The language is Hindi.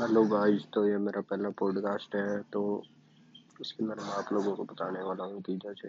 हेलो गाइस तो ये मेरा पहला पॉडकास्ट है तो इसके अंदर मैं आप लोगों को बताने वाला हूँ कि जैसे